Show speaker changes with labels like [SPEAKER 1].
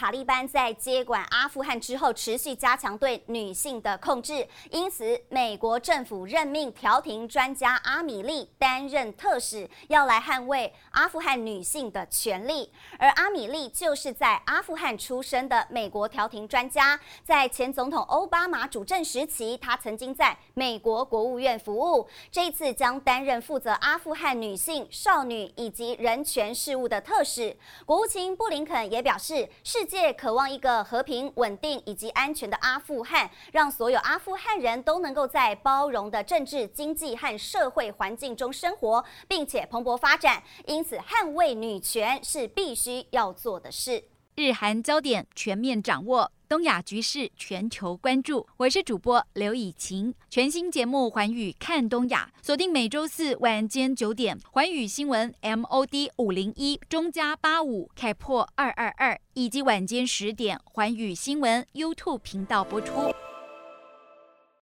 [SPEAKER 1] 塔利班在接管阿富汗之后，持续加强对女性的控制，因此美国政府任命调停专家阿米利担任特使，要来捍卫阿富汗女性的权利。而阿米利就是在阿富汗出生的美国调停专家，在前总统奥巴马主政时期，他曾经在美国国务院服务，这一次将担任负责阿富汗女性、少女以及人权事务的特使。国务卿布林肯也表示，世界渴望一个和平、稳定以及安全的阿富汗，让所有阿富汗人都能够在包容的政治、经济和社会环境中生活，并且蓬勃发展。因此，捍卫女权是必须要做的事。
[SPEAKER 2] 日韩焦点全面掌握，东亚局势全球关注。我是主播刘以晴，全新节目《环宇看东亚》，锁定每周四晚间九点，环宇新闻 MOD 五零一中加八五开破二二二，以及晚间十点，环宇新闻 YouTube 频道播出。